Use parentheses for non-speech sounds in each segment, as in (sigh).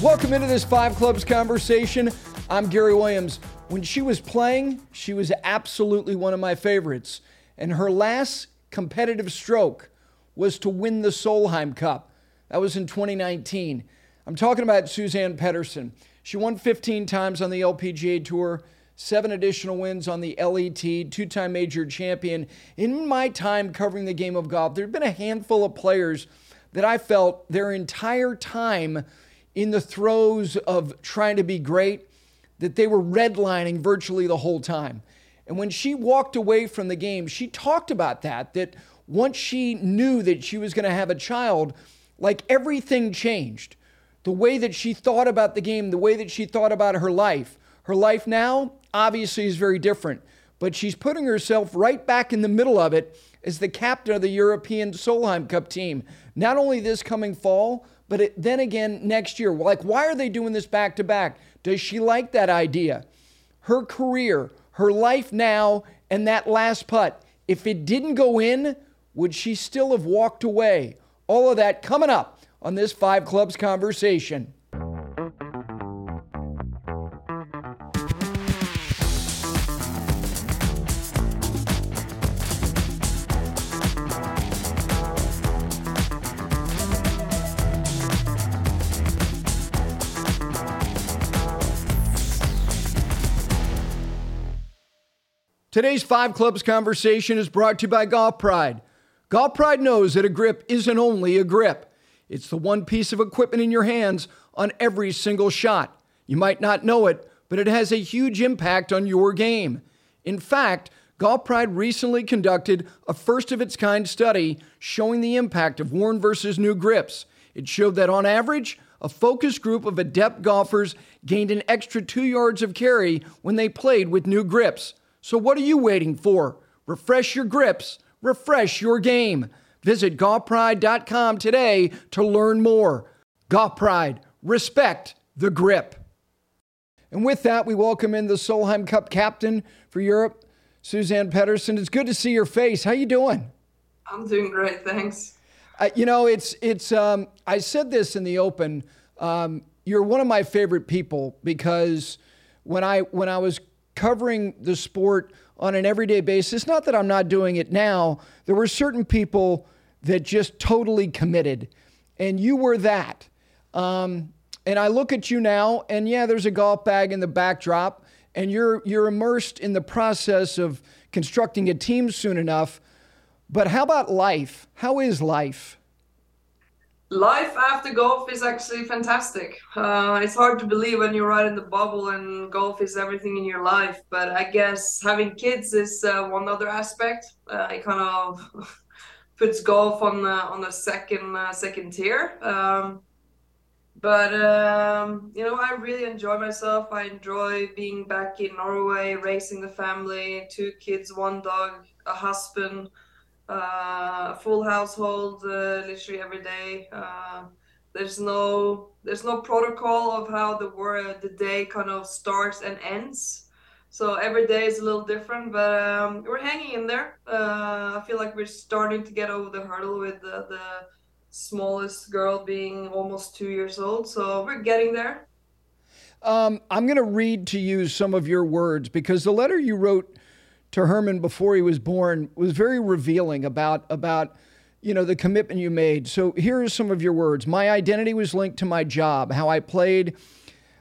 Welcome into this Five Clubs conversation. I'm Gary Williams. When she was playing, she was absolutely one of my favorites. And her last competitive stroke was to win the Solheim Cup. That was in 2019. I'm talking about Suzann Pettersen. She won 15 times on the LPGA Tour, seven additional wins on the LET, two time major champion. In my time covering the game of golf, there have been a handful of players that I felt their entire time in the throes of trying to be great that they were redlining virtually the whole time. And when she walked away from the game, she talked about that, that once she knew that she was going to have a child, like everything changed. The way that she thought about the game, the way that she thought about her life. Her life now obviously is very different, but she's putting herself right back in the middle of it as the captain of the European Solheim Cup team. Not only this coming fall, but it, then again next year. Like, why are they doing this back to back? Does she like that idea? Her career, her life now, and that last putt, if it didn't go in, would she still have walked away? All of that coming up on this Five Clubs conversation. Today's Five Clubs conversation is brought to you by Golf Pride. Golf Pride knows that a grip isn't only a grip, it's the one piece of equipment in your hands on every single shot. You might not know it, but it has a huge impact on your game. In fact, Golf Pride recently conducted a first of its kind study showing the impact of worn versus new grips. It showed that on average, a focus group of adept golfers gained an extra two yards of carry when they played with new grips. So what are you waiting for? Refresh your grips, refresh your game. Visit golfpride.com today to learn more. Golf Pride, respect the grip. And with that, we welcome in the Solheim Cup captain for Europe, Suzann Pettersen. It's good to see your face. How you doing? I'm doing great, thanks. Uh, you know, it's it's. Um, I said this in the open. Um, you're one of my favorite people because when I when I was covering the sport on an everyday basis. Not that I'm not doing it now. There were certain people that just totally committed, and you were that. Um, and I look at you now, and yeah, there's a golf bag in the backdrop, and you're you're immersed in the process of constructing a team soon enough. But how about life? How is life? Life after golf is actually fantastic. Uh, it's hard to believe when you're right in the bubble and golf is everything in your life. But I guess having kids is uh, one other aspect. Uh, it kind of (laughs) puts golf on on a second uh, second tier. Um, but um, you know, I really enjoy myself. I enjoy being back in Norway, raising the family, two kids, one dog, a husband uh, full household uh, literally every day. Uh, there's no there's no protocol of how the word the day kind of starts and ends. So every day is a little different, but um, we're hanging in there. Uh, I feel like we're starting to get over the hurdle with the, the smallest girl being almost two years old. So we're getting there. Um, I'm going to read to you some of your words because the letter you wrote to Herman before he was born was very revealing about about you know the commitment you made. So here are some of your words. My identity was linked to my job, how I played,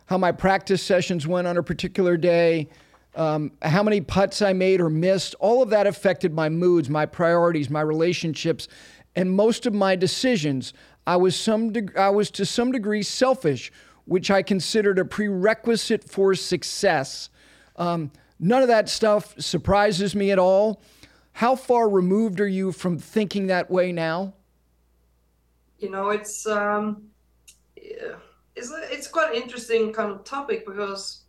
how my practice sessions went on a particular day, um, how many putts I made or missed. All of that affected my moods, my priorities, my relationships, and most of my decisions. I was some de- I was to some degree selfish, which I considered a prerequisite for success. Um, None of that stuff surprises me at all. How far removed are you from thinking that way now? You know, it's um, it's it's quite an interesting kind of topic because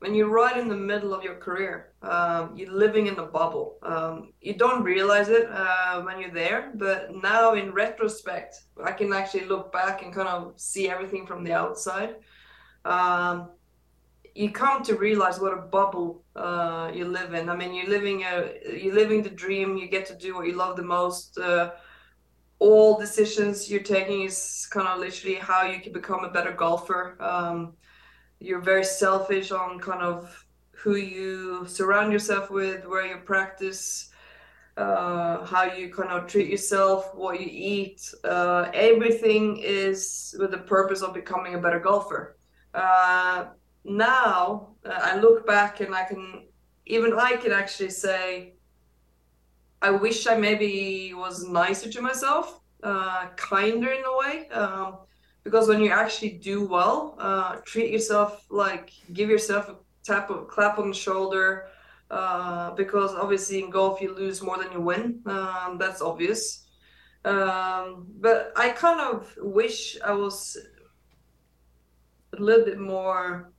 when you're right in the middle of your career, um, you're living in a bubble. Um, you don't realize it uh, when you're there, but now in retrospect, I can actually look back and kind of see everything from the outside. Um, you come to realize what a bubble uh, you live in. I mean, you're living a you're living the dream. You get to do what you love the most. Uh, all decisions you're taking is kind of literally how you can become a better golfer. Um, you're very selfish on kind of who you surround yourself with, where you practice, uh, how you kind of treat yourself, what you eat. Uh, everything is with the purpose of becoming a better golfer. Uh, now uh, I look back and I can, even I can actually say, I wish I maybe was nicer to myself, uh, kinder in a way. Um, because when you actually do well, uh, treat yourself like give yourself a tap of clap on the shoulder. Uh, because obviously in golf you lose more than you win. Um, that's obvious. Um, but I kind of wish I was a little bit more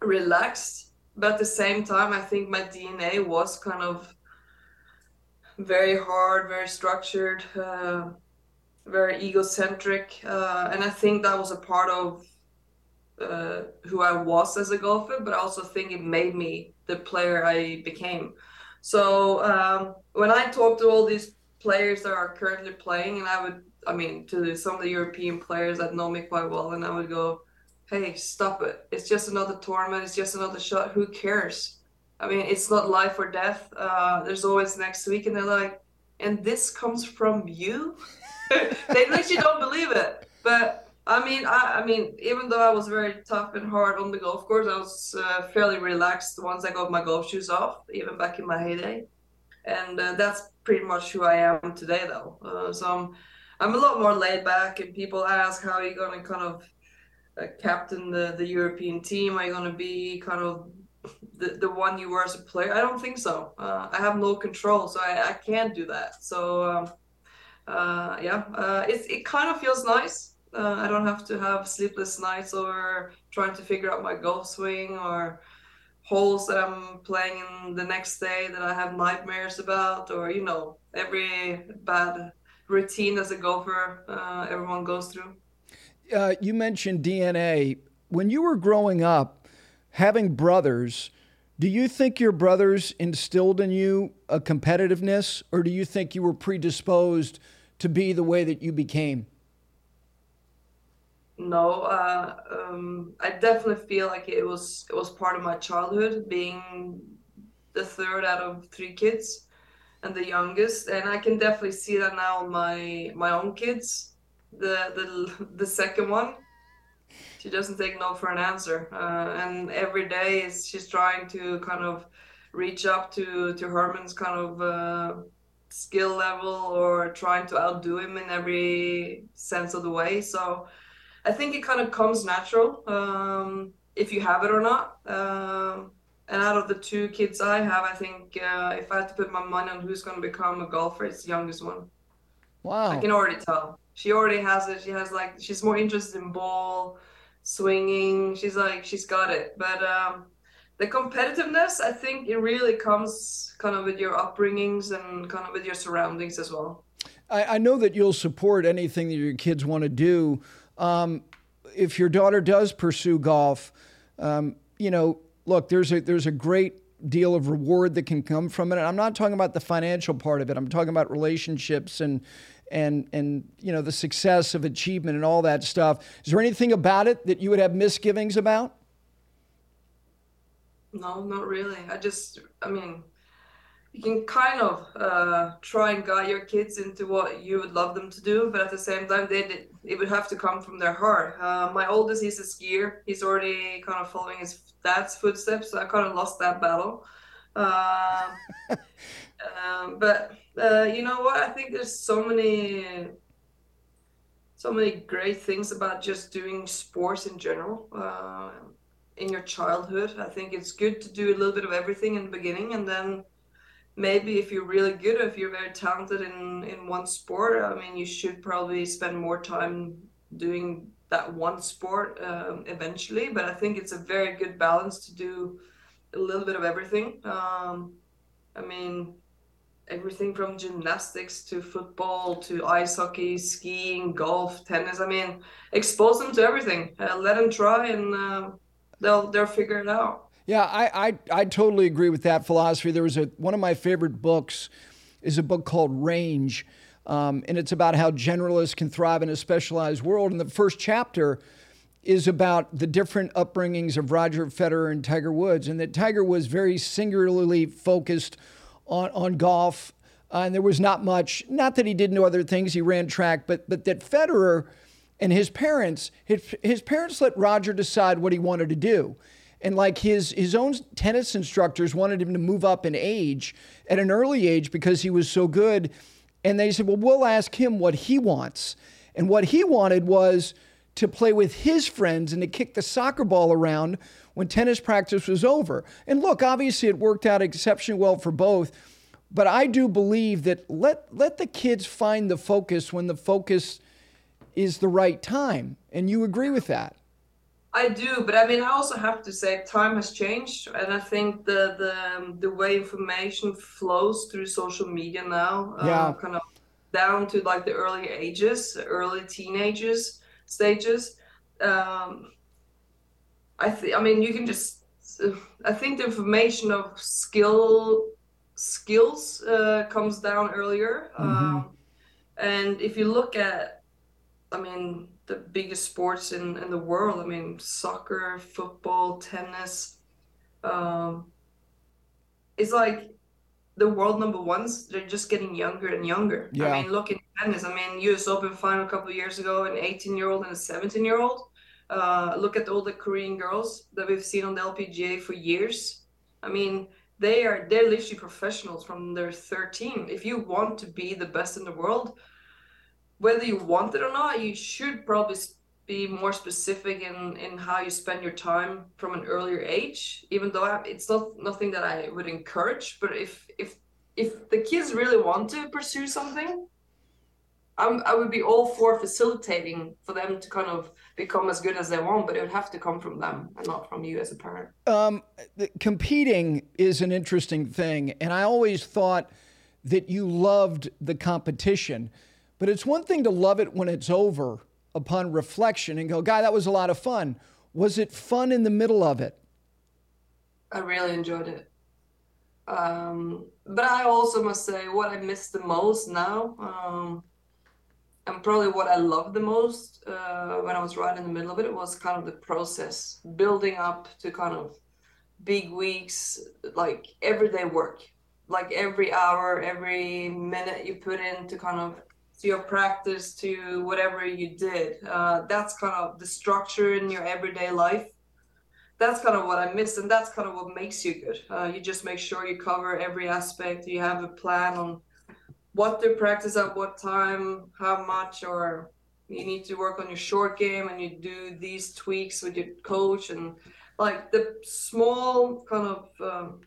relaxed. But at the same time, I think my DNA was kind of very hard, very structured, uh, very egocentric, uh, and I think that was a part of uh, who I was as a golfer. But I also think it made me the player I became. So um, when I talk to all these players that are currently playing, and I would, I mean, to some of the European players that know me quite well, and I would go, "Hey, stop it! It's just another tournament. It's just another shot. Who cares?" I mean, it's not life or death. Uh, there's always next week, and they're like, and this comes from you. (laughs) they literally don't believe it. But I mean, I, I, mean, even though I was very tough and hard on the golf course, I was uh, fairly relaxed once I got my golf shoes off, even back in my heyday. And uh, that's pretty much who I am today, though. Uh, so I'm, I'm a lot more laid back, and people ask, how are you going to kind of captain the, the European team? Are you going to be kind of the, the one you were as a player? I don't think so. Uh, I have no control, so I, I can't do that. So um, uh, yeah, uh, it it kind of feels nice. Uh, I don't have to have sleepless nights or trying to figure out my golf swing or holes that I'm playing in the next day that I have nightmares about, or you know, every bad routine as a golfer uh, everyone goes through. Uh, you mentioned DNA. When you were growing up, having brothers, do you think your brothers instilled in you a competitiveness, or do you think you were predisposed to be the way that you became? No, uh, um, I definitely feel like it was it was part of my childhood, being the third out of three kids and the youngest, and I can definitely see that now in my my own kids. The the the second one, she doesn't take no for an answer uh, and every day is she's trying to kind of reach up to to herman's kind of uh, skill level or trying to outdo him in every sense of the way. So i think it kind of comes natural um, if you have it or not um, and out of the two kids i have i think uh, if i had to put my money on who's going to become a golfer it's the youngest one. Wow. i can already tell she already has it she has like she's more interested in ball swinging. She's like, she's got it. But um, the competitiveness, I think it really comes kind of with your upbringings and kind of with your surroundings as well. I, I know that you'll support anything that your kids want to do. Um, if your daughter does pursue golf, um, you know, look, there's a there's a great deal of reward that can come from it. And I'm not talking about the financial part of it. I'm talking about relationships and and and you know the success of achievement and all that stuff. Is there anything about it that you would have misgivings about? No, not really. I just, I mean, you can kind of uh, try and guide your kids into what you would love them to do, but at the same time, they it would have to come from their heart. Uh, my oldest, he's a skier. He's already kind of following his dad's footsteps. So I kind of lost that battle. Uh, um, but uh, you know what? I think there's so many, so many great things about just doing sports in general. Uh, in your childhood, I think it's good to do a little bit of everything in the beginning, and then maybe if you're really good, if you're very talented in in one sport, I mean, you should probably spend more time doing that one sport um, eventually. But I think it's a very good balance to do a little bit of everything. Um, I mean, everything from gymnastics to football to ice hockey, skiing, golf, tennis. I mean, expose them to everything. Uh, let them try, and uh, they'll they'll figure it out. Yeah, I, I I totally agree with that philosophy. There was a one of my favorite books is a book called Range. Um, and it's about how generalists can thrive in a specialized world. And the first chapter is about the different upbringings of Roger Federer and Tiger Woods, and that Tiger was very singularly focused on, on golf. Uh, and there was not much, not that he didn't know other things, he ran track, but, but that Federer and his parents, his, his parents let Roger decide what he wanted to do. And like his, his own tennis instructors wanted him to move up in age at an early age because he was so good. And they said, well, we'll ask him what he wants. And what he wanted was to play with his friends and to kick the soccer ball around when tennis practice was over. And look, obviously it worked out exceptionally well for both. But I do believe that let let the kids find the focus when the focus is the right time. And you agree with that? I do, but I mean, I also have to say time has changed, and I think the the um, the way information flows through social media now, uh, yeah. kind of down to like the early ages, early teenagers stages. Um, I think, I mean, you can just. I think the information of skill skills uh, comes down earlier, mm-hmm. um, and if you look at, I mean, the biggest sports in, in the world. I mean, soccer, football, tennis. Um, it's like the world number ones. They're just getting younger and younger. Yeah. I mean, look in tennis. I mean, U.S. Open final a couple of years ago, an 18 year old and a 17 year old. Uh, look at all the Korean girls that we've seen on the LPGA for years. I mean, they are they're literally professionals from their 13. If you want to be the best in the world, whether you want it or not, you should probably be more specific in in how you spend your time from an earlier age. Even though I, it's not nothing that I would encourage, but if if if the kids really want to pursue something, I'm, I would be all for facilitating for them to kind of become as good as they want, but it would have to come from them and not from you as a parent. Um, competing is an interesting thing, and I always thought that you loved the competition. But it's one thing to love it when it's over upon reflection and go, Guy, that was a lot of fun. Was it fun in the middle of it? I really enjoyed it. Um, but I also must say, what I miss the most now, um, and probably what I loved the most uh, when I was right in the middle of it, was kind of the process, building up to kind of big weeks, like everyday work, like every hour, every minute you put in to kind of to your practice to whatever you did uh, that's kind of the structure in your everyday life. That's kind of what i miss and that's kind of what makes you good. Uh, you just make sure you cover every aspect. You have a plan on what to practice at what time how much or you need to work on your short game and you do these tweaks with your coach and like the small kind of um,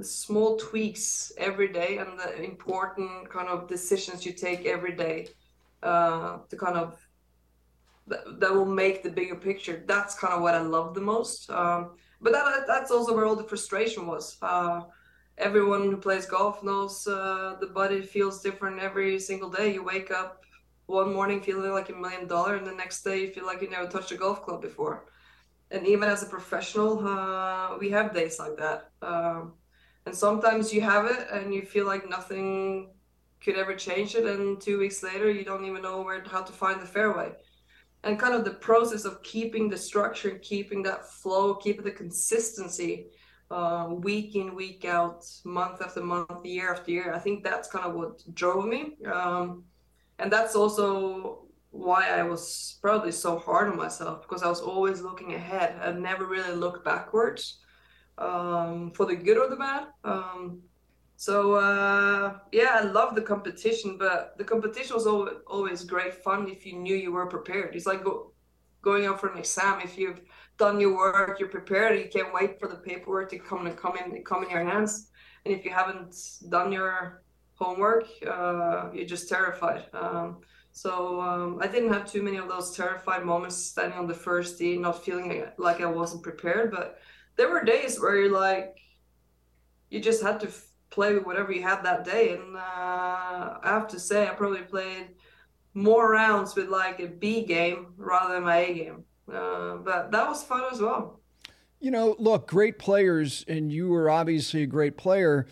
small tweaks every day and the important kind of decisions you take every day uh, to kind of that, that will make the bigger picture. That's kind of what I love the most. Um, but that that's also where all the frustration was. Uh, everyone who plays golf knows uh, the body feels different every single day. You wake up one morning feeling like a million dollar, and the next day you feel like you never touched a golf club before. And even as a professional, uh, we have days like that. Um, and sometimes you have it and you feel like nothing could ever change it and two weeks later you don't even know where how to find the fairway. And kind of the process of keeping the structure and keeping that flow keeping the consistency uh, week in week out month after month year after year i think that's kind of what drove me. Um, and that's also why i was probably so hard on myself because i was always looking ahead. I never really looked backwards um, for the good or the bad. Um, so uh, yeah, I love the competition, but the competition was always great fun if you knew you were prepared. It's like go, going out for an exam. If you've done your work, you're prepared. You can't wait for the paperwork to come and come in come in your hands. And if you haven't done your homework, uh, you're just terrified. Um, so um, I didn't have too many of those terrified moments standing on the first tee, not feeling like I wasn't prepared, but there were days where you're like, you just had to f- play with whatever you had that day. And uh, I have to say, I probably played more rounds with like a B game rather than my A game. Uh, but that was fun as well. You know, look, great players, and you were obviously a great player.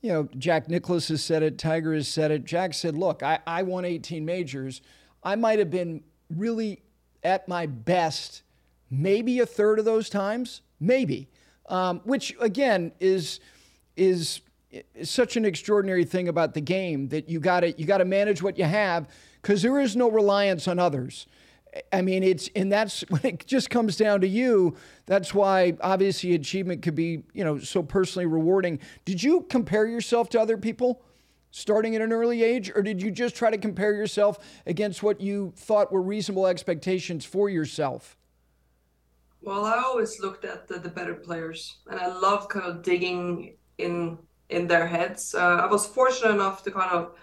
you know, Jack Nicklaus has said it, Tiger has said it. Jack said, look, I, I won 18 majors. I might have been really at my best maybe a third of those times, maybe, um, which again is is such an extraordinary thing about the game that you got to you got to manage what you have because there is no reliance on others. I mean, it's and that's (laughs) when it just comes down to you. That's why obviously achievement could be you know so personally rewarding. Did you compare yourself to other people? starting at an early age, or did you just try to compare yourself against what you thought were reasonable expectations for yourself? Well, I always looked at the, the better players, and I loved kind of digging in in their heads. Uh, I was fortunate enough to kind of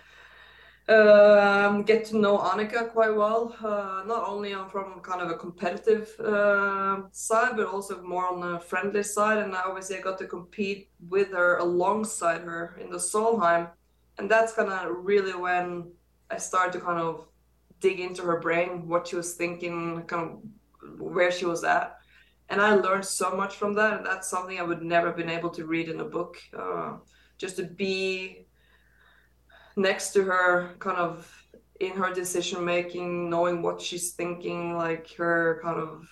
um, get to know Annika quite well, uh, not only on from kind of a competitive uh, side, but also more on the friendly side. And obviously, I got to compete with her alongside her in the Solheim, and that's kind of really when I started to kind of dig into her brain, what she was thinking, kind of where she was at. And I learned so much from that, and that's something I would never have been able to read in a book. Uh, just to be next to her kind of in her decision making knowing what she's thinking like her kind of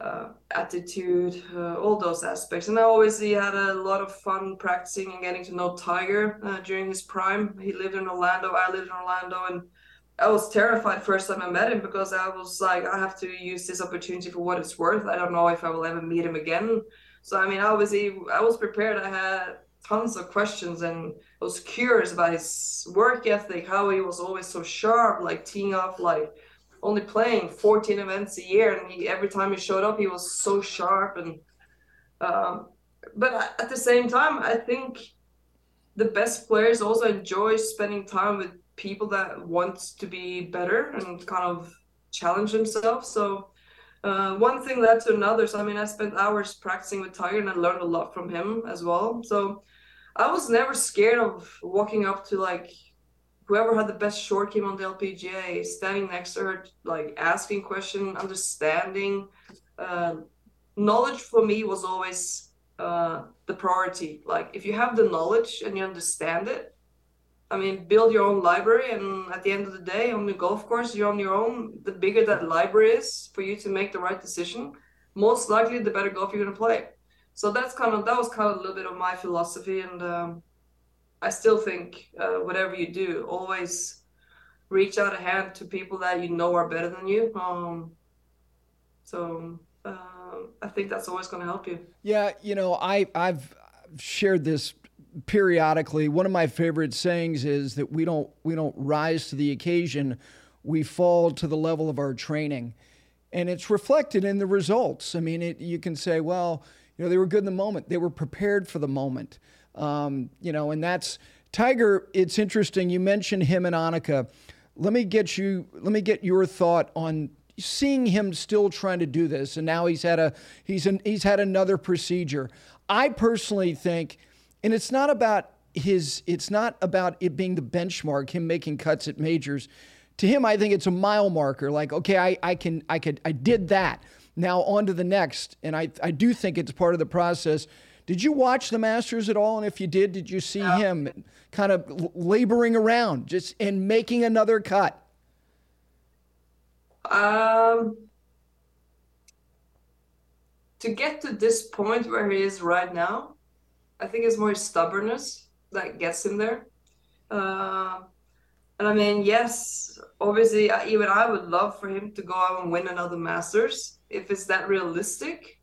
uh, attitude uh, all those aspects and i always had a lot of fun practicing and getting to know tiger uh, during his prime he lived in orlando i lived in orlando and i was terrified first time i met him because i was like i have to use this opportunity for what it's worth. I don't know if i will ever meet him again. So i mean obviously i was prepared. I had tons of questions and I was curious about his work ethic, how he was always so sharp, like teeing off, like only playing 14 events a year, and he, every time he showed up, he was so sharp. And um, but at the same time, I think the best players also enjoy spending time with people that want to be better and kind of challenge themselves. So uh, one thing led to another. So I mean, I spent hours practicing with Tiger, and I learned a lot from him as well. So I was never scared of walking up to like whoever had the best short game on the LPGA, standing next to her, like asking question, understanding. Uh, knowledge for me was always uh, the priority. Like if you have the knowledge and you understand it, I mean, build your own library, and at the end of the day, on the golf course, you're on your own. The bigger that library is for you to make the right decision, most likely the better golf you're gonna play. So that's kind of that was kind of a little bit of my philosophy and um, i still think uh, whatever you do always reach out a hand to people that you know are better than you. Um, so uh, i think that's always going to help you. Yeah you know i i've shared this periodically one of my favorite sayings is that we don't we don't rise to the occasion we fall to the level of our training and it's reflected in the results i mean it, you can say well you know, they were good in the moment. They were prepared for the moment. Um, you know, and that's Tiger. It's interesting. You mentioned him and Annika. Let me get you. Let me get your thought on seeing him still trying to do this, and now he's had a he's an, he's had another procedure. I personally think, and it's not about his. It's not about it being the benchmark. Him making cuts at majors. To him, I think it's a mile marker. Like, okay, I, I can I could I did that. Now, on to the next. And I, I do think it's part of the process. Did you watch the Masters at all? And if you did, did you see yeah. him kind of laboring around just and making another cut? Um, to get to this point where he is right now, I think it's more stubbornness that gets him there. Uh, and I mean, yes, obviously, even I would love for him to go out and win another Masters if it's that realistic,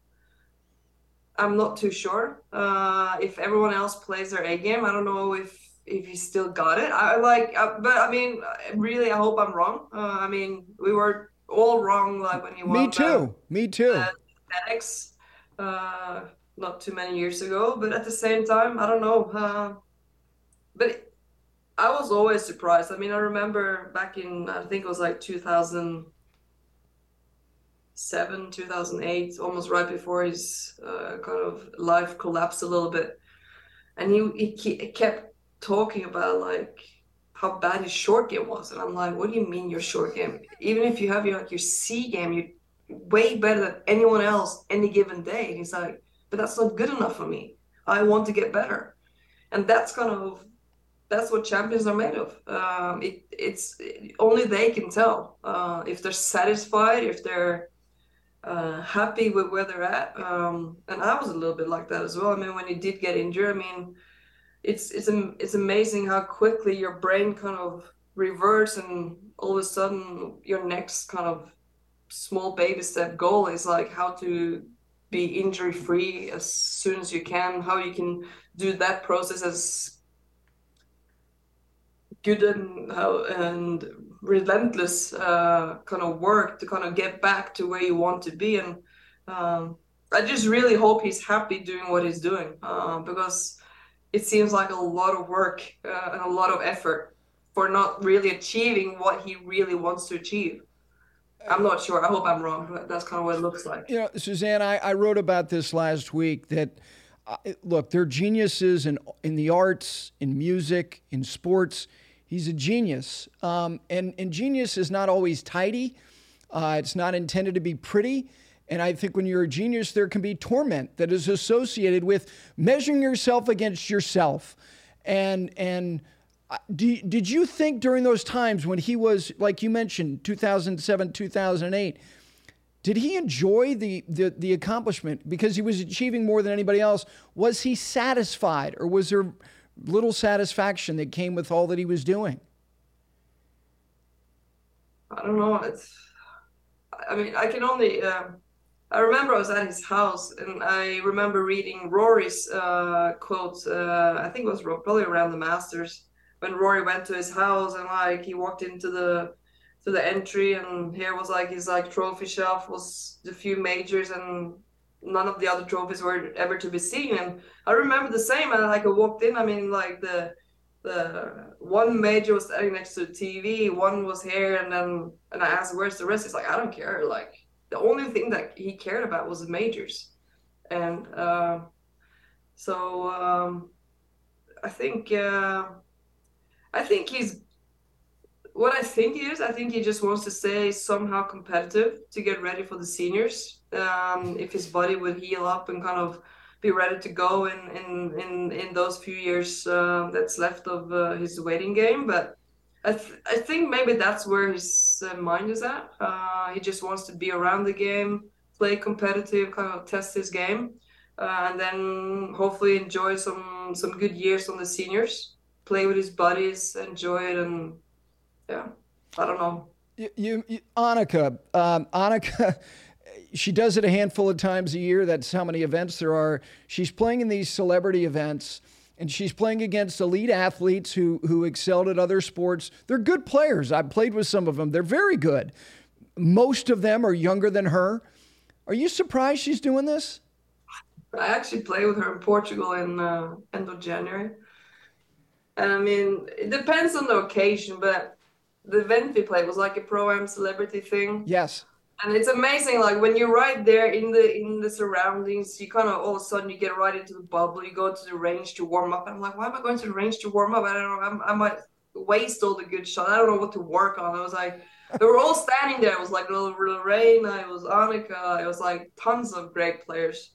I'm not too sure. Uh, if everyone else plays their A game, I don't know if if he still got it. I like, uh, but I mean, really, I hope I'm wrong. Uh, I mean, we were all wrong, like when he won. Me too. Me too. Uh, not too many years ago, but at the same time, I don't know. Uh, but I was always surprised. I mean, I remember back in I think it was like 2007, 2008, almost right before his uh, kind of life collapsed a little bit. And he, he, kept talking about like how bad his short game was. And I'm like, what do you mean your short game? Even if you have your like your C game, you're way better than anyone else any given day. And he's like, but that's not good enough for me. I want to get better. and that's kind of that's what champions are made of. Um, it, it's only they can tell uh, if they're satisfied, if they're uh, happy with where they're at. Um, and I was a little bit like that as well. I mean, when you did get injured, I mean, it's it's it's amazing how quickly your brain kind of reverts, and all of a sudden your next kind of small baby step goal is like how to be injury free as soon as you can, how you can do that process as good and how and relentless uh, kind of work to kind of get back to where you want to be. And um, i just really hope he's happy doing what he's doing uh, because it seems like a lot of work uh, and a lot of effort for not really achieving what he really wants to achieve i'm not sure i hope i'm wrong but that's kind of what it looks like you know Suzann i, I wrote about this last week that uh, look they're geniuses in in the arts in music in sports He's a genius. Um, and, and genius is not always tidy, uh, it's not intended to be pretty. And I think when you're a genius, there can be torment that is associated with measuring yourself against yourself. And, and do, did you think during those times when he was, like you mentioned, 2007, 2008, did he enjoy the, the, the accomplishment because he was achieving more than anybody else? Was he satisfied or was there little satisfaction that came with all that he was doing? I don't know. It's, I mean, I can only. Uh, I remember I was at his house, and I remember reading Rory's uh, quote. Uh, I think it was probably around the Masters when Rory went to his house, and like he walked into the to the entry, and here was like his like trophy shelf was the few majors and none of the other trophies were ever to be seen. And I remember the same. And like I walked in, I mean, like the the one major was standing next to the TV, one was here, and then and I asked, "Where's the rest?" He's like, "I don't care." Like the only thing that he cared about was the majors, and uh, so um, I think uh, I think he's what I think he is, I think he just wants to stay somehow competitive to get ready for the seniors. Um, if his body would heal up and kind of be ready to go in in in, in those few years uh, that's left of uh, his waiting game, but. I, th- I think maybe that's where his uh, mind is at. Uh, he just wants to be around the game, play competitive, kind of test his game, uh, and then hopefully enjoy some some good years on the seniors, play with his buddies, enjoy it, and yeah, I don't know. You, you, Annika, um, Annika, (laughs) she does it a handful of times a year. That's how many events there are. She's playing in these celebrity events, and she's playing against elite athletes who who excelled at other sports. They're good players. I've played with some of them. They're very good. Most of them are younger than her. Are you surprised she's doing this? I actually played with her in Portugal in uh, end of January. I mean, it depends on the occasion, but the event we played was like a pro am celebrity thing. Yes. And it's amazing, like when you're right there in the in the surroundings, you kind of all of a sudden you get right into the bubble. You go to the range to warm up. I'm like, why am I going to the range to warm up? I don't know. I'm, I might waste all the good shots. I don't know what to work on. I was like, they were all standing there. It was like Lorena, it was Annika, it was like tons of great players.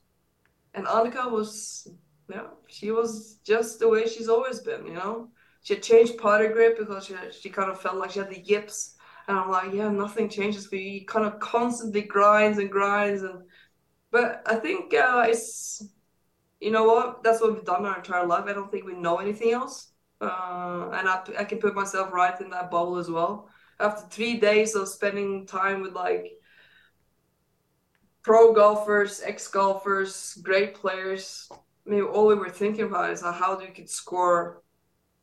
And Annika was, yeah, she was just the way she's always been, you know she had changed putter grip because she, she kind of felt like she had the yips. And I'm like, yeah, nothing changes for you. You kind of constantly grinds and grinds. And but I think uh, it's you know what? That's what we've done our entire life. I don't think we know anything else. Uh, and I, I can put myself right in that bubble as well. After three days of spending time with like pro golfers, ex golfers, great players, Mean, all we were thinking about is uh, how do you could score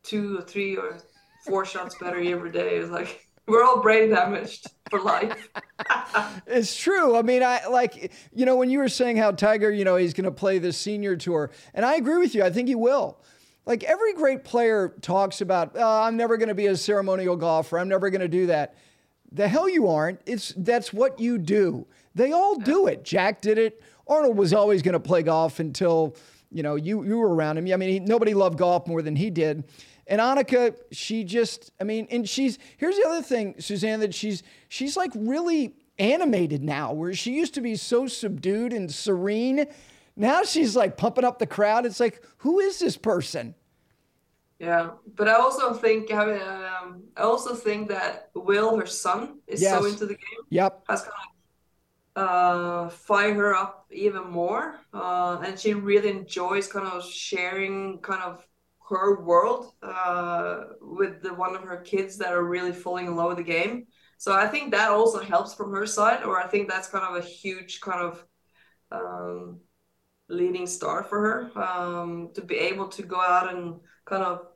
two or three or four shots better every day. It's like (laughs) we're all brain damaged for life. (laughs) it's true. I mean, I like you know when you were saying how Tiger, you know, he's going to play the senior tour, and I agree with you. I think he will. Like every great player talks about, oh, I'm never going to be a ceremonial golfer. I'm never going to do that. The hell you aren't. It's that's what you do. They all do it. Jack did it. Arnold was always going to play golf until you know you you were around him. I mean, he, nobody loved golf more than he did. And Annika, she just, I mean, and she's here's the other thing, Suzann, that she's she's like really animated now, where she used to be so subdued and serene. Now she's like pumping up the crowd. It's like, who is this person? Yeah, but I also think um, I also think that Will, her son, is yes. so into the game. Yep, has kind uh, fire her up even more, uh, and she really enjoys kind of sharing kind of her world uh, with the, one of her kids that are really falling in love with the game. So I think that also helps from her side, or I think that's kind of a huge kind of um, leading star for her um, to be able to go out and kind of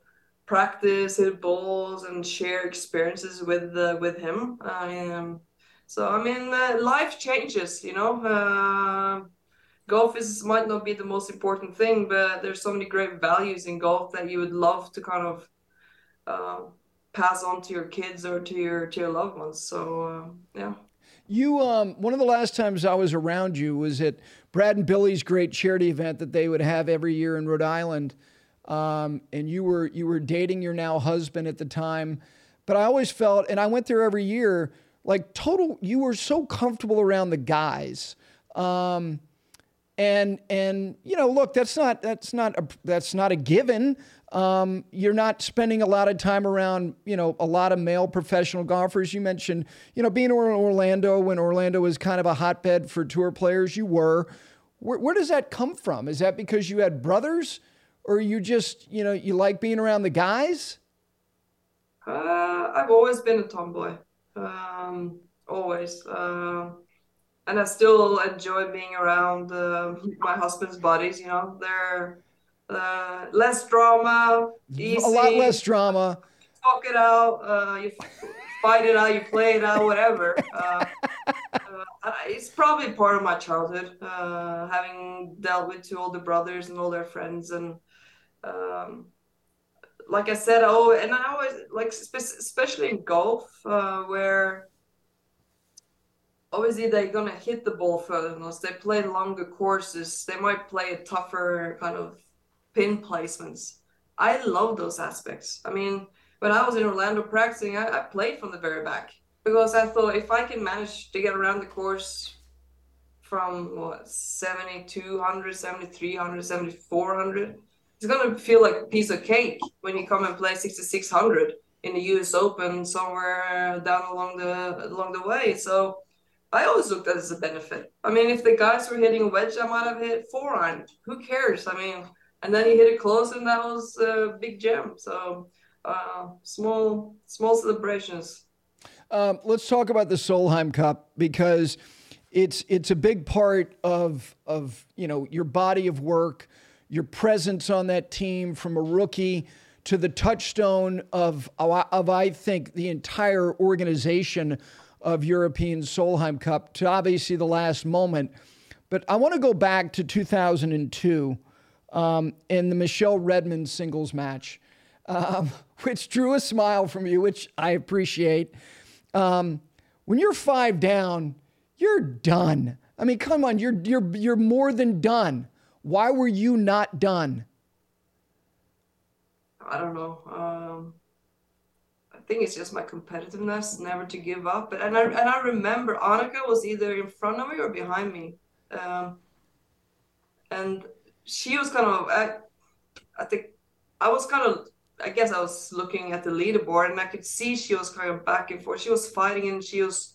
practice hit balls and share experiences with uh, with him. Um, so I mean, uh, life changes, you know. Uh, golf is might not be the most important thing, but there's so many great values in golf that you would love to kind of uh, pass on to your kids or to your to your loved ones. So uh, yeah. You um, one of the last times I was around you was at Brad and Billy's great charity event that they would have every year in Rhode Island. Um, and you were you were dating your now husband at the time. But I always felt, and I went there every year, like total. You were so comfortable around the guys. Um, and and you know look that's not that's not a, that's not a given. Um, you're not spending a lot of time around you know a lot of male professional golfers. You mentioned you know being in orlando when orlando was kind of a hotbed for tour players you were. Where, where does that come from? Is that because you had brothers or you just you know you like being around the guys? Uh, i've always been a tomboy um, always uh, and I still enjoy being around uh, my husband's buddies. You know, they're uh, less drama, easy. A lot less drama. Talk it out. Uh, you fight it out. You play it out. Whatever. Uh, uh, it's probably part of my childhood, uh, having dealt with two older brothers and all their friends, and um, like I said, oh, and I always like, especially in golf, uh, where obviously they're gonna hit the ball further than us. They play longer courses. They might play a tougher kind of pin placements. I love those aspects. I mean, when I was in Orlando practicing, I, I played from the very back because I thought if I can manage to get around the course from what 7200 7300 7400 it's gonna feel like a piece of cake when you come and play 6600 in the us open somewhere down along the along the way so I always looked at it as a benefit. I mean, if the guys were hitting a wedge, I might have hit four iron. Who cares? I mean, and then he hit it close, and that was a big gem. So uh, small, small celebrations. Um, let's talk about the Solheim Cup because it's it's a big part of of you know your body of work, your presence on that team from a rookie to the touchstone of of I think the entire organization of European Solheim Cup to obviously the last moment. But I want to go back to 2002 um, in the Michele Redman singles match, um, (laughs) which drew a smile from you, which I appreciate. Um, when you're five down, you're done. I mean, come on, you're you're you're more than done. Why were you not done? I don't know. Um, I think it's just my competitiveness, never to give up. But and I and I remember Annika was either in front of me or behind me, um, and she was kind of I, I think I was kind of I guess I was looking at the leaderboard and I could see she was kind of back and forth. She was fighting and she was.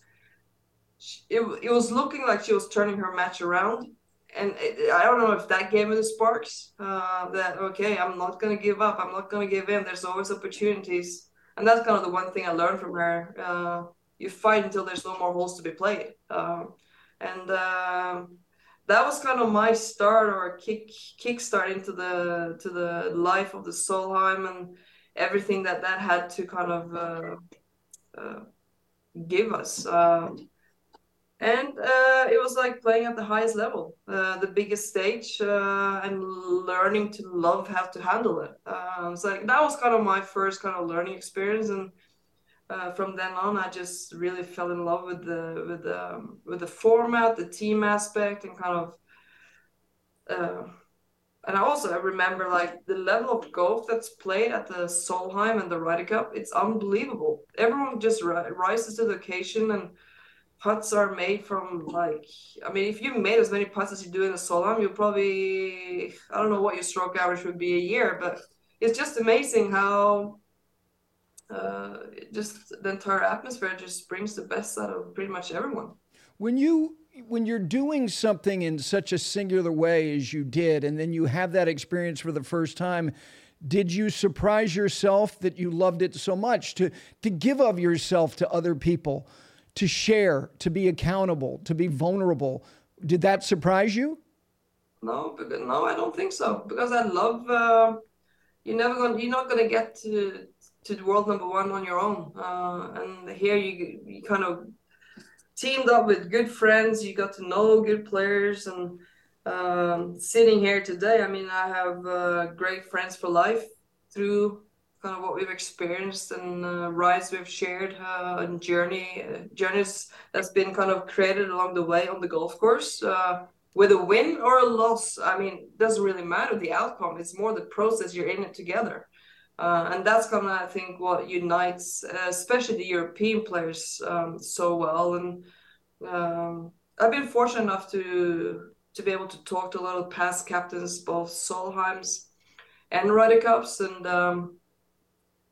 She, it, it was looking like she was turning her match around, and I don't know if that gave me the sparks. Uh, that okay, I'm not gonna give up. I'm not gonna give in. There's always opportunities and that's kind of the one thing I learned from her. Uh, you fight until there's no more holes to be played, um, and uh, that was kind of my start or kick kickstart into the to the life of the Solheim and everything that that had to kind of uh, uh give us. Um, and uh, it was like playing at the highest level, uh, the biggest stage, uh, and learning to love how to handle it. Uh, so that was kind of my first kind of learning experience, and uh, from then on, I just really fell in love with the with the um, with the format, the team aspect, and kind of. Uh, and I also remember like the level of golf that's played at the Solheim and the Ryder Cup. It's unbelievable. Everyone just rises to the occasion and putts are made from like I mean if you made as many putts as you do in a Solheim, you probably I don't know what your stroke average would be a year, but it's just amazing how uh, just the entire atmosphere just brings the best out of pretty much everyone. When you when you're doing something in such a singular way as you did, and then you have that experience for the first time, did you surprise yourself that you loved it so much to to give of yourself to other people, to share, to be accountable, to be vulnerable? Did that surprise you? No, no, I don't think so. Because I love. Uh, you're never going. You're not going to get to to the world number one on your own. Uh, and here you you kind of teamed up with good friends. You got to know good players, and um, sitting here today, I mean, I have uh, great friends for life through kind of what we've experienced and uh, rides we've shared uh, and journey uh, journeys that's been kind of created along the way on the golf course. Uh, with a win or a loss, I mean, doesn't really matter the outcome. It's more the process. You're in it together. Uh, and that's kind of I think what unites, uh, especially the European players, um, so well. And um, I've been fortunate enough to to be able to talk to a lot of past captains, both Solheims and Ryder Cups, and um,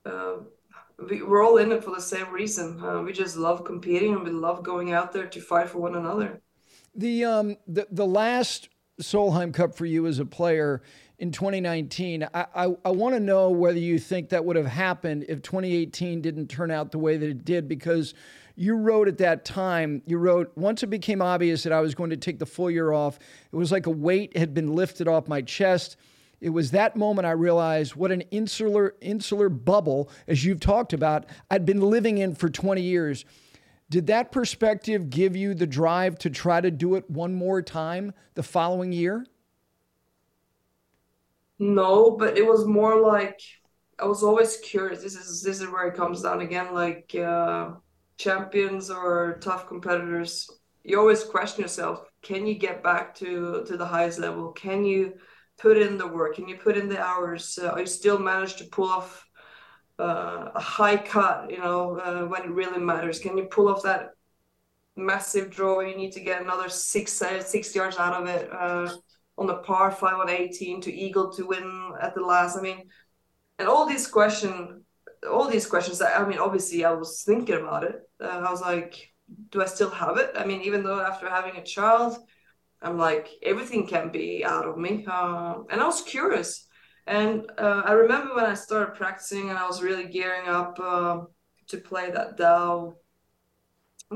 uh, we, are all in it for the same reason. Uh, we just love competing and we love going out there to fight for one another. The um the the last Solheim Cup for you as a player in 2019. I, I, I want to know whether you think that would have happened if 2018 didn't turn out the way that it did, because you wrote at that time, you wrote, once it became obvious that I was going to take the full year off, it was like a weight had been lifted off my chest. It was that moment I realized what an insular insular bubble, as you've talked about, I'd been living in for 20 years. Did that perspective give you the drive to try to do it one more time the following year? No, but it was more like I was always curious. This is this is where it comes down again. Like uh, champions or tough competitors, you always question yourself: Can you get back to to the highest level? Can you put in the work? Can you put in the hours? Uh, you still manage to pull off uh, a high cut? You know, uh, when it really matters. Can you pull off that massive draw? You need to get another six uh, six yards out of it uh, on the par five on 18 to eagle to win at the last. I mean, and all these questions, all these questions. I mean, obviously, I was thinking about it. Uh, I was like, do I still have it? I mean, even though after having a child, I'm like, everything can be out of me. Uh, and I was curious. And uh, I remember when I started practicing and I was really gearing up uh, to play that Dow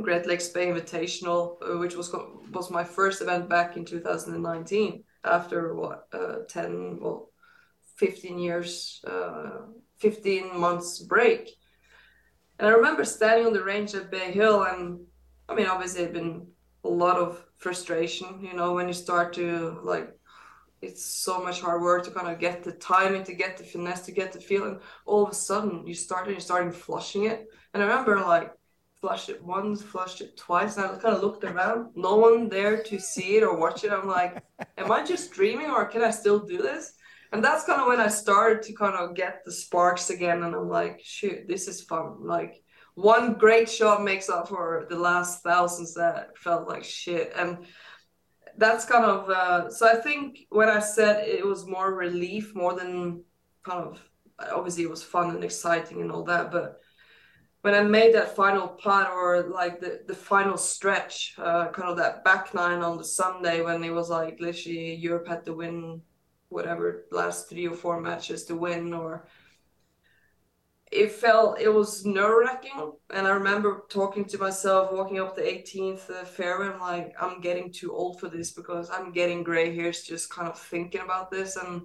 Great Lakes Bay Invitational, uh, which was was my first event back in 2019 after what uh, 10 well 15 years uh, 15 months break and i remember standing on the range at bay hill and i mean obviously it had been a lot of frustration you know when you start to like it's so much hard work to kind of get the timing to get the finesse to get the feeling all of a sudden you start and you're starting flushing it and i remember like flushed it once, flushed it twice, and I kind of looked around. No one there to see it or watch it. I'm like, am I just dreaming or can I still do this? And that's kind of when I started to kind of get the sparks again. And I'm like, shoot, this is fun. Like one great shot makes up for the last thousands that felt like shit. And that's kind of uh, so I think when I said it was more relief more than kind of obviously it was fun and exciting and all that, but when I made that final putt or like the, the final stretch, uh, kind of that back nine on the Sunday when it was like literally Europe had to win whatever last three or four matches to win or it felt it was nerve wracking and I remember talking to myself walking up the 18th uh, fairway I'm like I'm getting too old for this because I'm getting gray hairs just kind of thinking about this and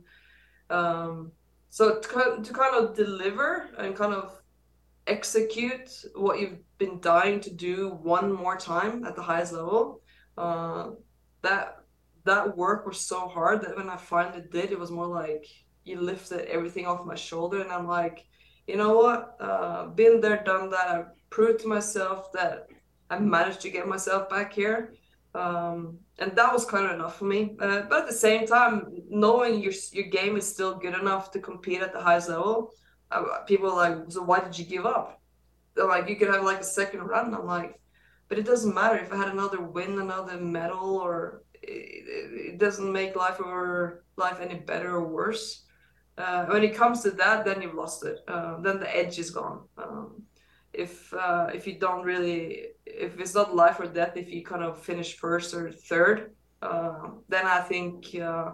um, so to, to kind of deliver and kind of execute what you've been dying to do one more time at the highest level. Uh, that that work was so hard that when I finally did, it was more like you lifted everything off my shoulder, and I'm like, you know what? Uh, been there, done that. I proved to myself that I managed to get myself back here. Um, and that was kind of enough for me. Uh, but at the same time, knowing your your game is still good enough to compete at the highest level, people are like, so why did you give up? They're like, you could have like a second run. I'm like, but it doesn't matter if I had another win, another medal, or it, it doesn't make life or life any better or worse. Uh, when it comes to that, then you've lost it. Uh, then the edge is gone. Um, if uh, if you don't really, if it's not life or death, if you kind of finish first or third, uh, then I think uh,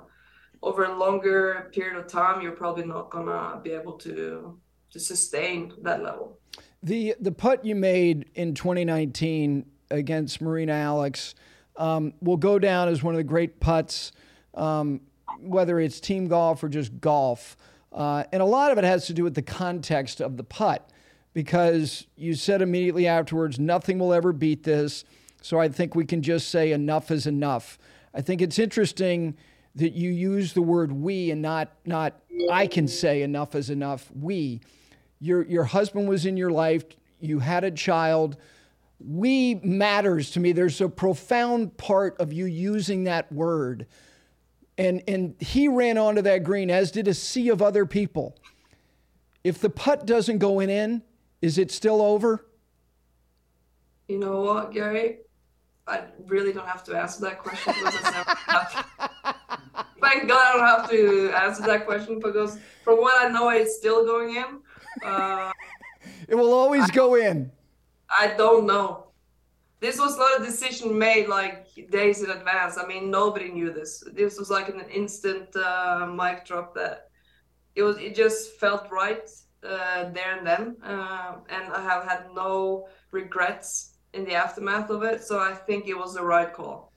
over a longer period of time, you're probably not gonna be able to to sustain that level. The the putt you made in 2019 against Marina Alex um, will go down as one of the great putts. Um, whether it's team golf or just golf. Uh, and a lot of it has to do with the context of the putt because you said immediately afterwards, nothing will ever beat this. So I think we can just say enough is enough. I think it's interesting that you use the word we and not not I can say enough is enough. We. Your your husband was in your life, you had a child. We matters to me. There's a profound part of you using that word and, and he ran onto that green, as did a sea of other people. If the putt doesn't go in, in is it still over? You know what, Gary? I really don't have to answer that question because (laughs) Thank God I don't have to answer that question because from what I know, it's still going in. Uh, it will always I, go in. I don't know this was not a decision made like days in advance. I mean, nobody knew this. This was like an instant uh, mic drop that it was. It just felt right uh, there and then, uh, and I have had no regrets in the aftermath of it. So I think it was the right call.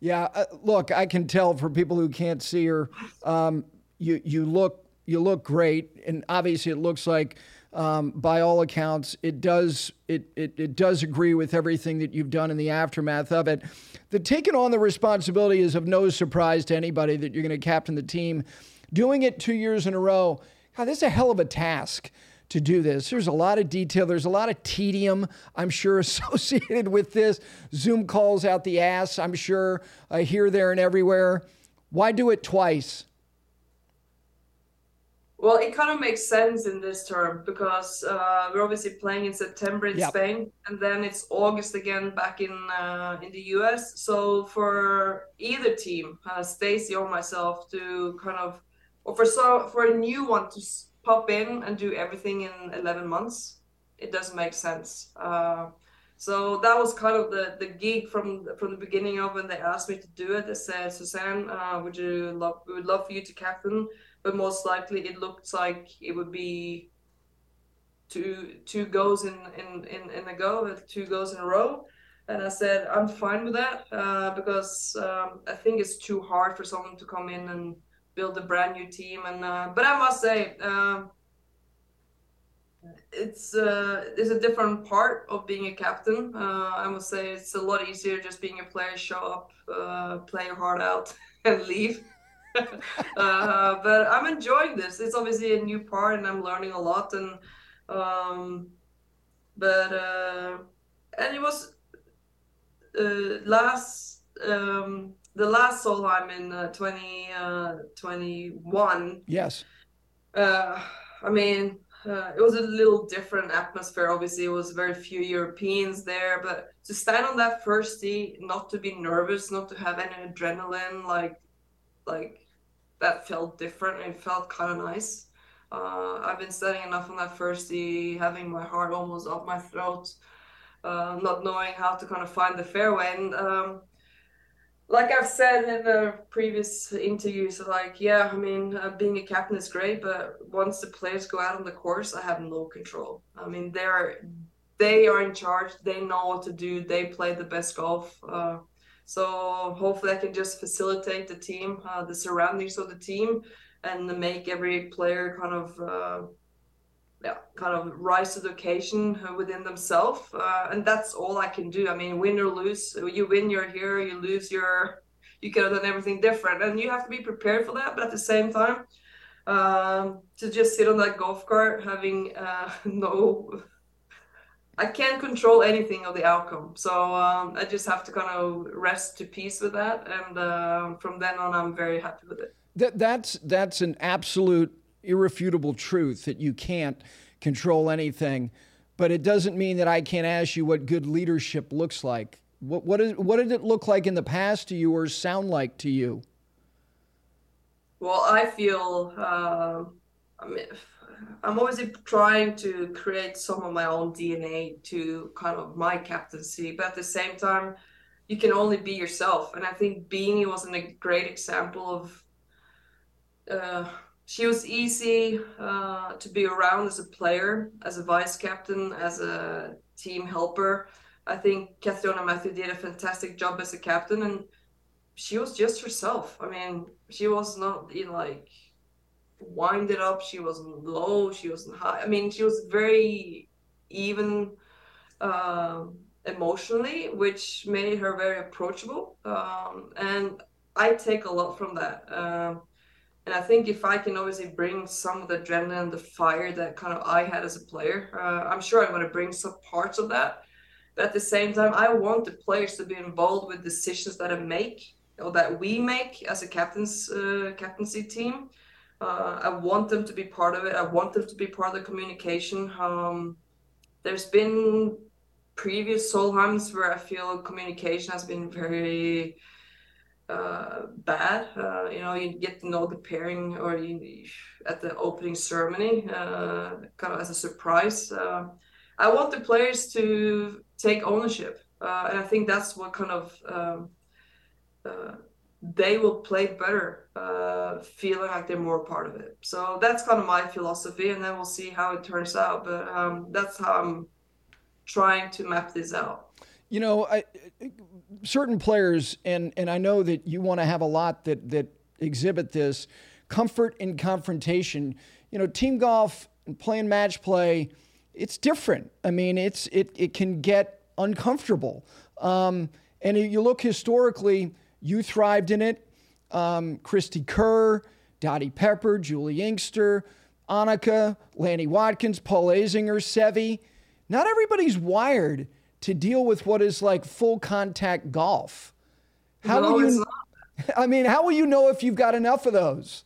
Yeah, uh, look, I can tell for people who can't see her, um, you you look you look great, and obviously it looks like um, by all accounts, it does it, it it does agree with everything that you've done in the aftermath of it. The taking on the responsibility is of no surprise to anybody that you're going to captain the team. Doing it two years in a row, God, this is a hell of a task to do this. There's a lot of detail. There's a lot of tedium, I'm sure, (laughs) associated with this. Zoom calls out the ass, I'm sure, uh, here, there, and everywhere. Why do it twice? Well, it kind of makes sense in this term because uh, we're obviously playing in September in yep. Spain, and then it's August again back in uh, in the US. So for either team, uh, Stacy or myself, to kind of, or for so for a new one to pop in and do everything in 11 months, it doesn't make sense. Uh, so that was kind of the the gig from from the beginning of when they asked me to do it. They said, Suzann, uh, would you love we would love for you to captain but most likely it looked like it would be two two goes in in in, in a go, two goes in a row. And I said I'm fine with that uh, because um, I think it's too hard for someone to come in and build a brand new team. And uh, but I must say. Um, it's uh, it's a different part of being a captain. Uh, I must say it's a lot easier just being a player, show up, uh, play your heart out, (laughs) and leave. Uh, but I'm enjoying this. It's obviously a new part, and I'm learning a lot. And um, but uh, and it was uh, last um, the last Solheim in uh, 2021. Uh, yes. Uh, I mean, uh, it was a little different atmosphere. Obviously, it was very few Europeans there, but to stand on that first tee, not to be nervous, not to have any adrenaline, like, like that felt different. It felt kind of nice. Uh, I've been studying enough on that first tee, having my heart almost up my throat, uh, not knowing how to kind of find the fairway. And um, like I've said in the previous interviews, like, yeah, I mean, uh, being a captain is great, but once the players go out on the course, I have no control. I mean, they're they are in charge. They know what to do. They play the best golf. Uh, so hopefully I can just facilitate the team, uh, the surroundings of the team, and make every player kind of uh, yeah, kind of rise to the occasion within themselves. Uh, and that's all I can do. I mean, win or lose, you win, you're here. You lose, you're you could have done everything different, and you have to be prepared for that. But at the same time, um, to just sit on that golf cart having uh, (laughs) no I can't control anything of the outcome. So um, I just have to kind of rest to peace with that, and uh, from then on, I'm very happy with it. That, that's that's an absolute irrefutable truth that you can't control anything, but it doesn't mean that I can't ask you what good leadership looks like. What what, is, what did it look like in the past to you, or sound like to you? Well, I feel. Uh, I mean, I'm always trying to create some of my own DNA to kind of my captaincy, but at the same time, you can only be yourself. And I think Beanie was a great example of. Uh, she was easy uh, to be around as a player, as a vice captain, as a team helper. I think Catriona Matthew did a fantastic job as a captain, and she was just herself. I mean, she was not in like winded up. She wasn't low. She wasn't high. I mean, she was very even uh, emotionally, which made her very approachable. Um, and I take a lot from that. Um, and I think if I can obviously bring some of the adrenaline, the fire that kind of I had as a player, uh, I'm sure I'm going to bring some parts of that. But at the same time, I want the players to be involved with decisions that I make or that we make as a captain's uh, captaincy team. Uh, I want them to be part of it. I want them to be part of the communication. Um, there's been previous Solheims where I feel communication has been very uh, bad. Uh, you know, you get to know the pairing or you, at the opening ceremony, uh, kind of as a surprise. Uh, I want the players to take ownership, uh, and I think that's what kind of um, uh, they will play better, feeling like they're more part of it. So that's kind of my philosophy, and then we'll see how it turns out. But um, that's how I'm trying to map this out. You know, I, certain players, and and I know that you want to have a lot that that exhibit this comfort in confrontation. You know, team golf and playing match play, it's different. I mean, it's it it can get uncomfortable. Um, and you look historically, you thrived in it. Um, Cristie Kerr, Dottie Pepper, Juli Inkster, Annika, Lanny Wadkins, Paul Azinger, Seve. Not everybody's wired to deal with what is like full contact golf. How no, will you? (laughs) I mean, how will you know if you've got enough of those?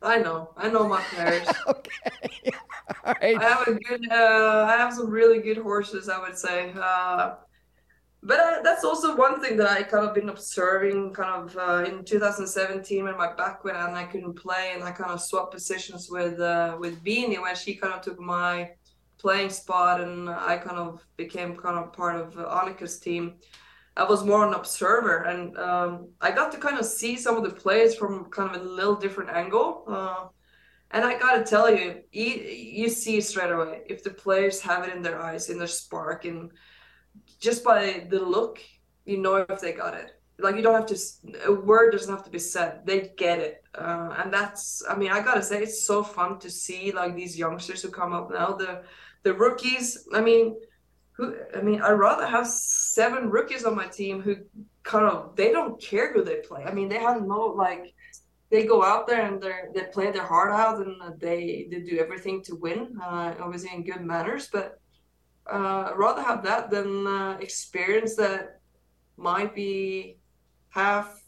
I know. I know my players. (laughs) okay. (laughs) All right. I have a good. Uh, I have some really good horses. I would say. Uh, but I, that's also one thing that I kind of been observing, kind of uh, in 2017 when my back went and I couldn't play, and I kind of swapped positions with uh, with Beanie when she kind of took my playing spot and I kind of became kind of part of Annika's team. I was more an observer and um, I got to kind of see some of the plays from kind of a little different angle. Uh, and I gotta tell you, you, you see straight away if the players have it in their eyes, in their spark, and just by the look, you know if they got it. Like you don't have to, a word doesn't have to be said. They get it, uh, and that's. I mean, I gotta say, it's so fun to see like these youngsters who come up now. The the rookies. I mean, who? I mean, I'd rather have seven rookies on my team who kind of they don't care who they play. I mean, they have no like they go out there and they they play their heart out and they they do everything to win, uh, obviously in good manners. But uh, rather have that than uh, experience that might be half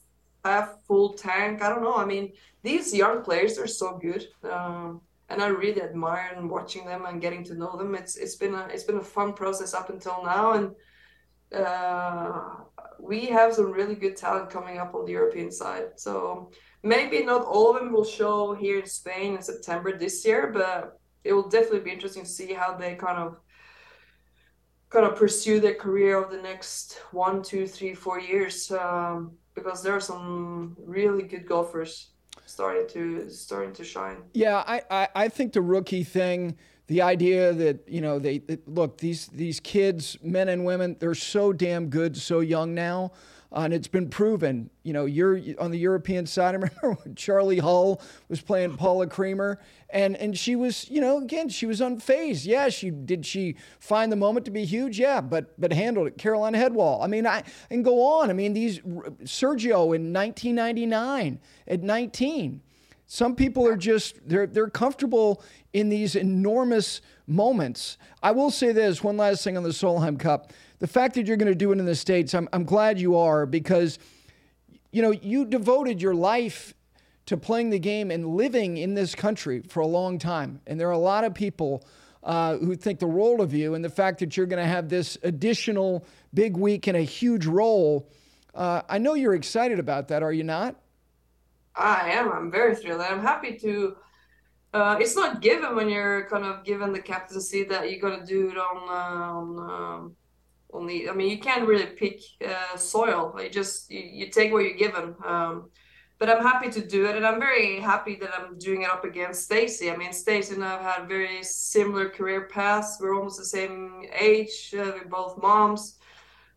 half full tank. I don't know. I mean, these young players are so good. Um, and I really admire and watching them and getting to know them. It's it's been a it's been a fun process up until now, and uh, we have some really good talent coming up on the European side. So maybe not all of them will show here in Spain in September this year, but it will definitely be interesting to see how they kind of kind of pursue their career over the next one, two, three, four years. Um, because there are some really good golfers starting to starting to shine. Yeah, I, I, I think the rookie thing, the idea that you know they, they look these these kids, men and women, they're so damn good, so young now. Uh, and it's been proven. You know, you're on the European side. (laughs) I remember when Charley Hull was playing Paula Creamer, and and she was, you know, again, she was unfazed. Yeah, she did. She find the moment to be huge. Yeah, but but handled it. Caroline Hedwall. I mean, I and go on. I mean, these Sergio in 1999 at 19. Some people are just they're they're comfortable in these enormous moments. I will say this one last thing on the Solheim Cup the fact that you're going to do it in the States, I'm, I'm glad you are because, you know, you devoted your life to playing the game and living in this country for a long time. And there are a lot of people uh, who think the world of you and the fact that you're going to have this additional big week and a huge role. Uh, I know you're excited about that, are you not? I am. I'm very thrilled. I'm happy to uh, it's not given when you're kind of given the captaincy that you're gonna do it on uh, on um, on the. I mean, you can't really pick uh, soil. You just you, you, take what you're given. Um, but I'm happy to do it, and I'm very happy that I'm doing it up against Stacy. I mean, Stacy and I've had very similar career paths. We're almost the same age. Uh, we're both moms.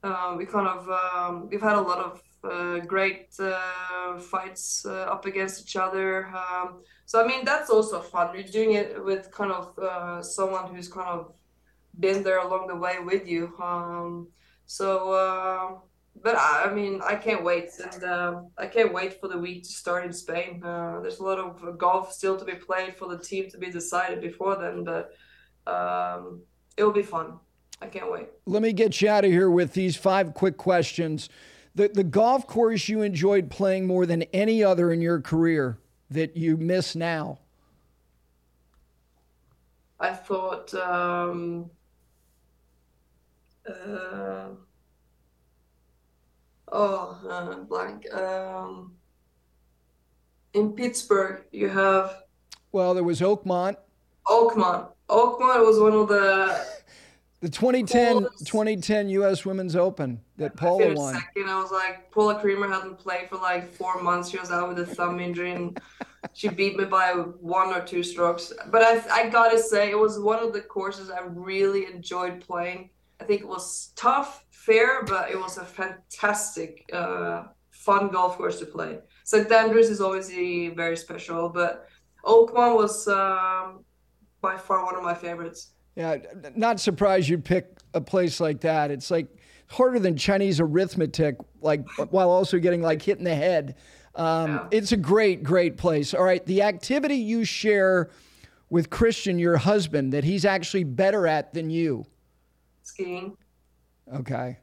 Uh, we kind of um, we've had a lot of uh, great uh, fights uh, up against each other. Um, so I mean that's also fun. You're doing it with kind of uh, someone who's kind of been there along the way with you. Um, so, uh, but I, I, mean I can't wait, and uh, I can't wait for the week to start in Spain. there's a lot of golf still to be played for the team to be decided before then, but um, it will be fun. I can't wait. Let me get you out of here with these five quick questions the, the golf course you enjoyed playing more than any other in your career that you miss now? I thought um, uh, oh uh, blank um, in Pittsburgh you have well there was Oakmont Oakmont Oakmont was one of the (laughs) the 2010 2010 U.S. Women's Open that Paula won. Second, I was like, Paula Creamer hadn't played for like four months. She was out with a thumb injury, and she beat me by one or two strokes. But I, I gotta say, it was one of the courses I really enjoyed playing. I think it was tough, fair, but it was a fantastic, uh, fun golf course to play. St Andrews is obviously very special, but Oakmont was um, by far one of my favorites. Yeah, not surprised you'd pick a place like that. It's like harder than Chinese arithmetic, like while also getting like hit in the head. Um, yeah. It's a great, great place. All right, the activity you share with Christian, your husband, that he's actually better at than you. Skiing. Okay.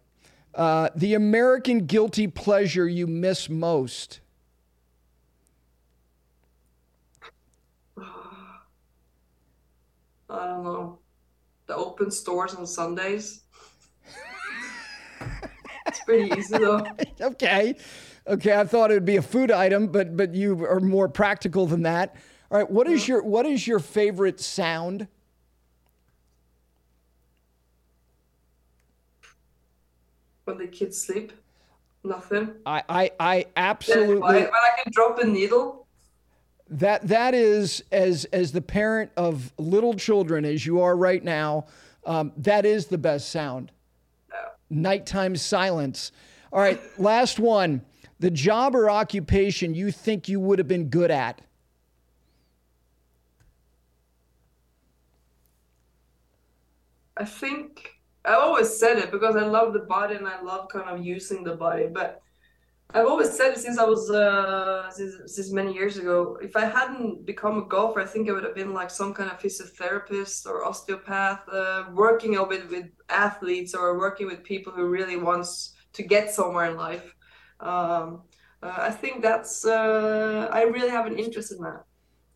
Uh, the American guilty pleasure you miss most. (sighs) I don't know the open stores on Sundays. it's pretty easy though. (laughs) okay. Okay, I thought it would be a food item, but but you are more practical than that. All right, what is your what is your favorite sound? When the kids sleep, nothing. I I, I absolutely. When I can drop a needle. That that is as as the parent of little children as you are right now. Um, that is the best sound. Nighttime silence. All right, (laughs) last one. The job or occupation you think you would have been good at. I think I always said it because I love the body and I love kind of using the body, but I've always said since I was uh, since, since many years ago, if I hadn't become a golfer, I think I would have been like some kind of physiotherapist or osteopath, uh, working a bit with athletes or working with people who really wants to get somewhere in life. Um, uh, I think that's uh, I really have an interest in that.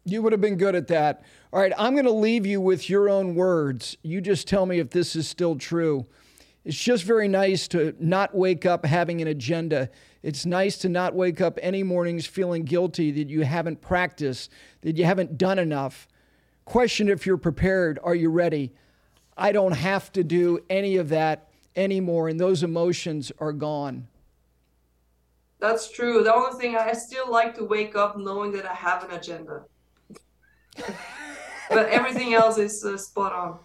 You would have been good at that. All right, I'm going to leave you with your own words. You just tell me if this is still true. It's just very nice to not wake up having an agenda. It's nice to not wake up any mornings feeling guilty that you haven't practiced, that you haven't done enough. Question if you're prepared. Are you ready? I don't have to do any of that anymore, and those emotions are gone. That's true. The only thing I still like to wake up knowing that I have an agenda. But everything else is uh, spot on.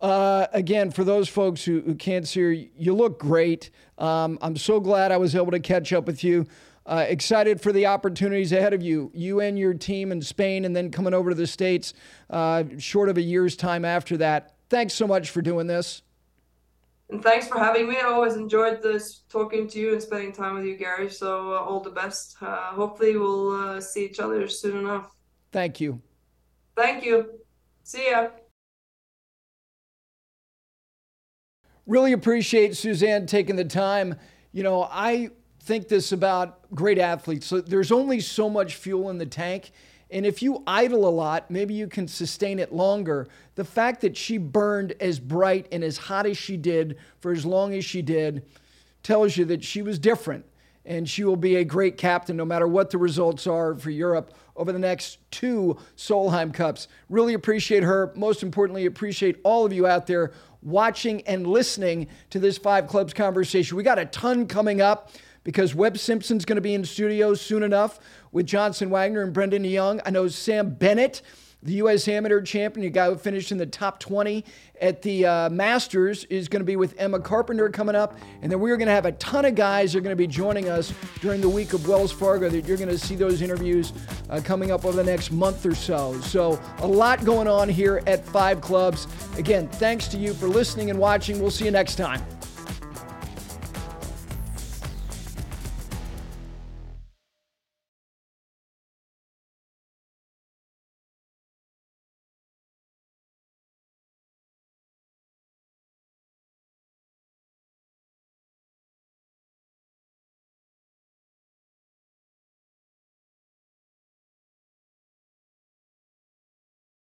Uh, again, for those folks who, who can't see her, you look great. Um, I'm so glad I was able to catch up with you. Uh, excited for the opportunities ahead of you, you and your team in Spain, and then coming over to the States uh, short of a year's time after that. Thanks so much for doing this. And thanks for having me. I always enjoyed this talking to you and spending time with you, Gary. So uh, all the best. Uh, hopefully, we'll uh, see each other soon enough. Thank you. Thank you. See ya. Really appreciate Suzann taking the time. You know, I think this about great athletes. So there's only so much fuel in the tank. And if you idle a lot, maybe you can sustain it longer. The fact that she burned as bright and as hot as she did for as long as she did tells you that she was different. And she will be a great captain no matter what the results are for Europe over the next two Solheim Cups. Really appreciate her. Most importantly, appreciate all of you out there watching and listening to this Five Clubs conversation. We got a ton coming up because Webb Simpson's going to be in studio soon enough with Johnson Wagner and Brendan Young. I know Sam Bennett the U.S. Amateur champion, a guy who finished in the top 20 at the uh, Masters, is going to be with Emma Carpenter coming up. And then we're going to have a ton of guys that are going to be joining us during the week of Wells Fargo that you're going to see those interviews uh, coming up over the next month or so. So, a lot going on here at Five Clubs. Again, thanks to you for listening and watching. We'll see you next time.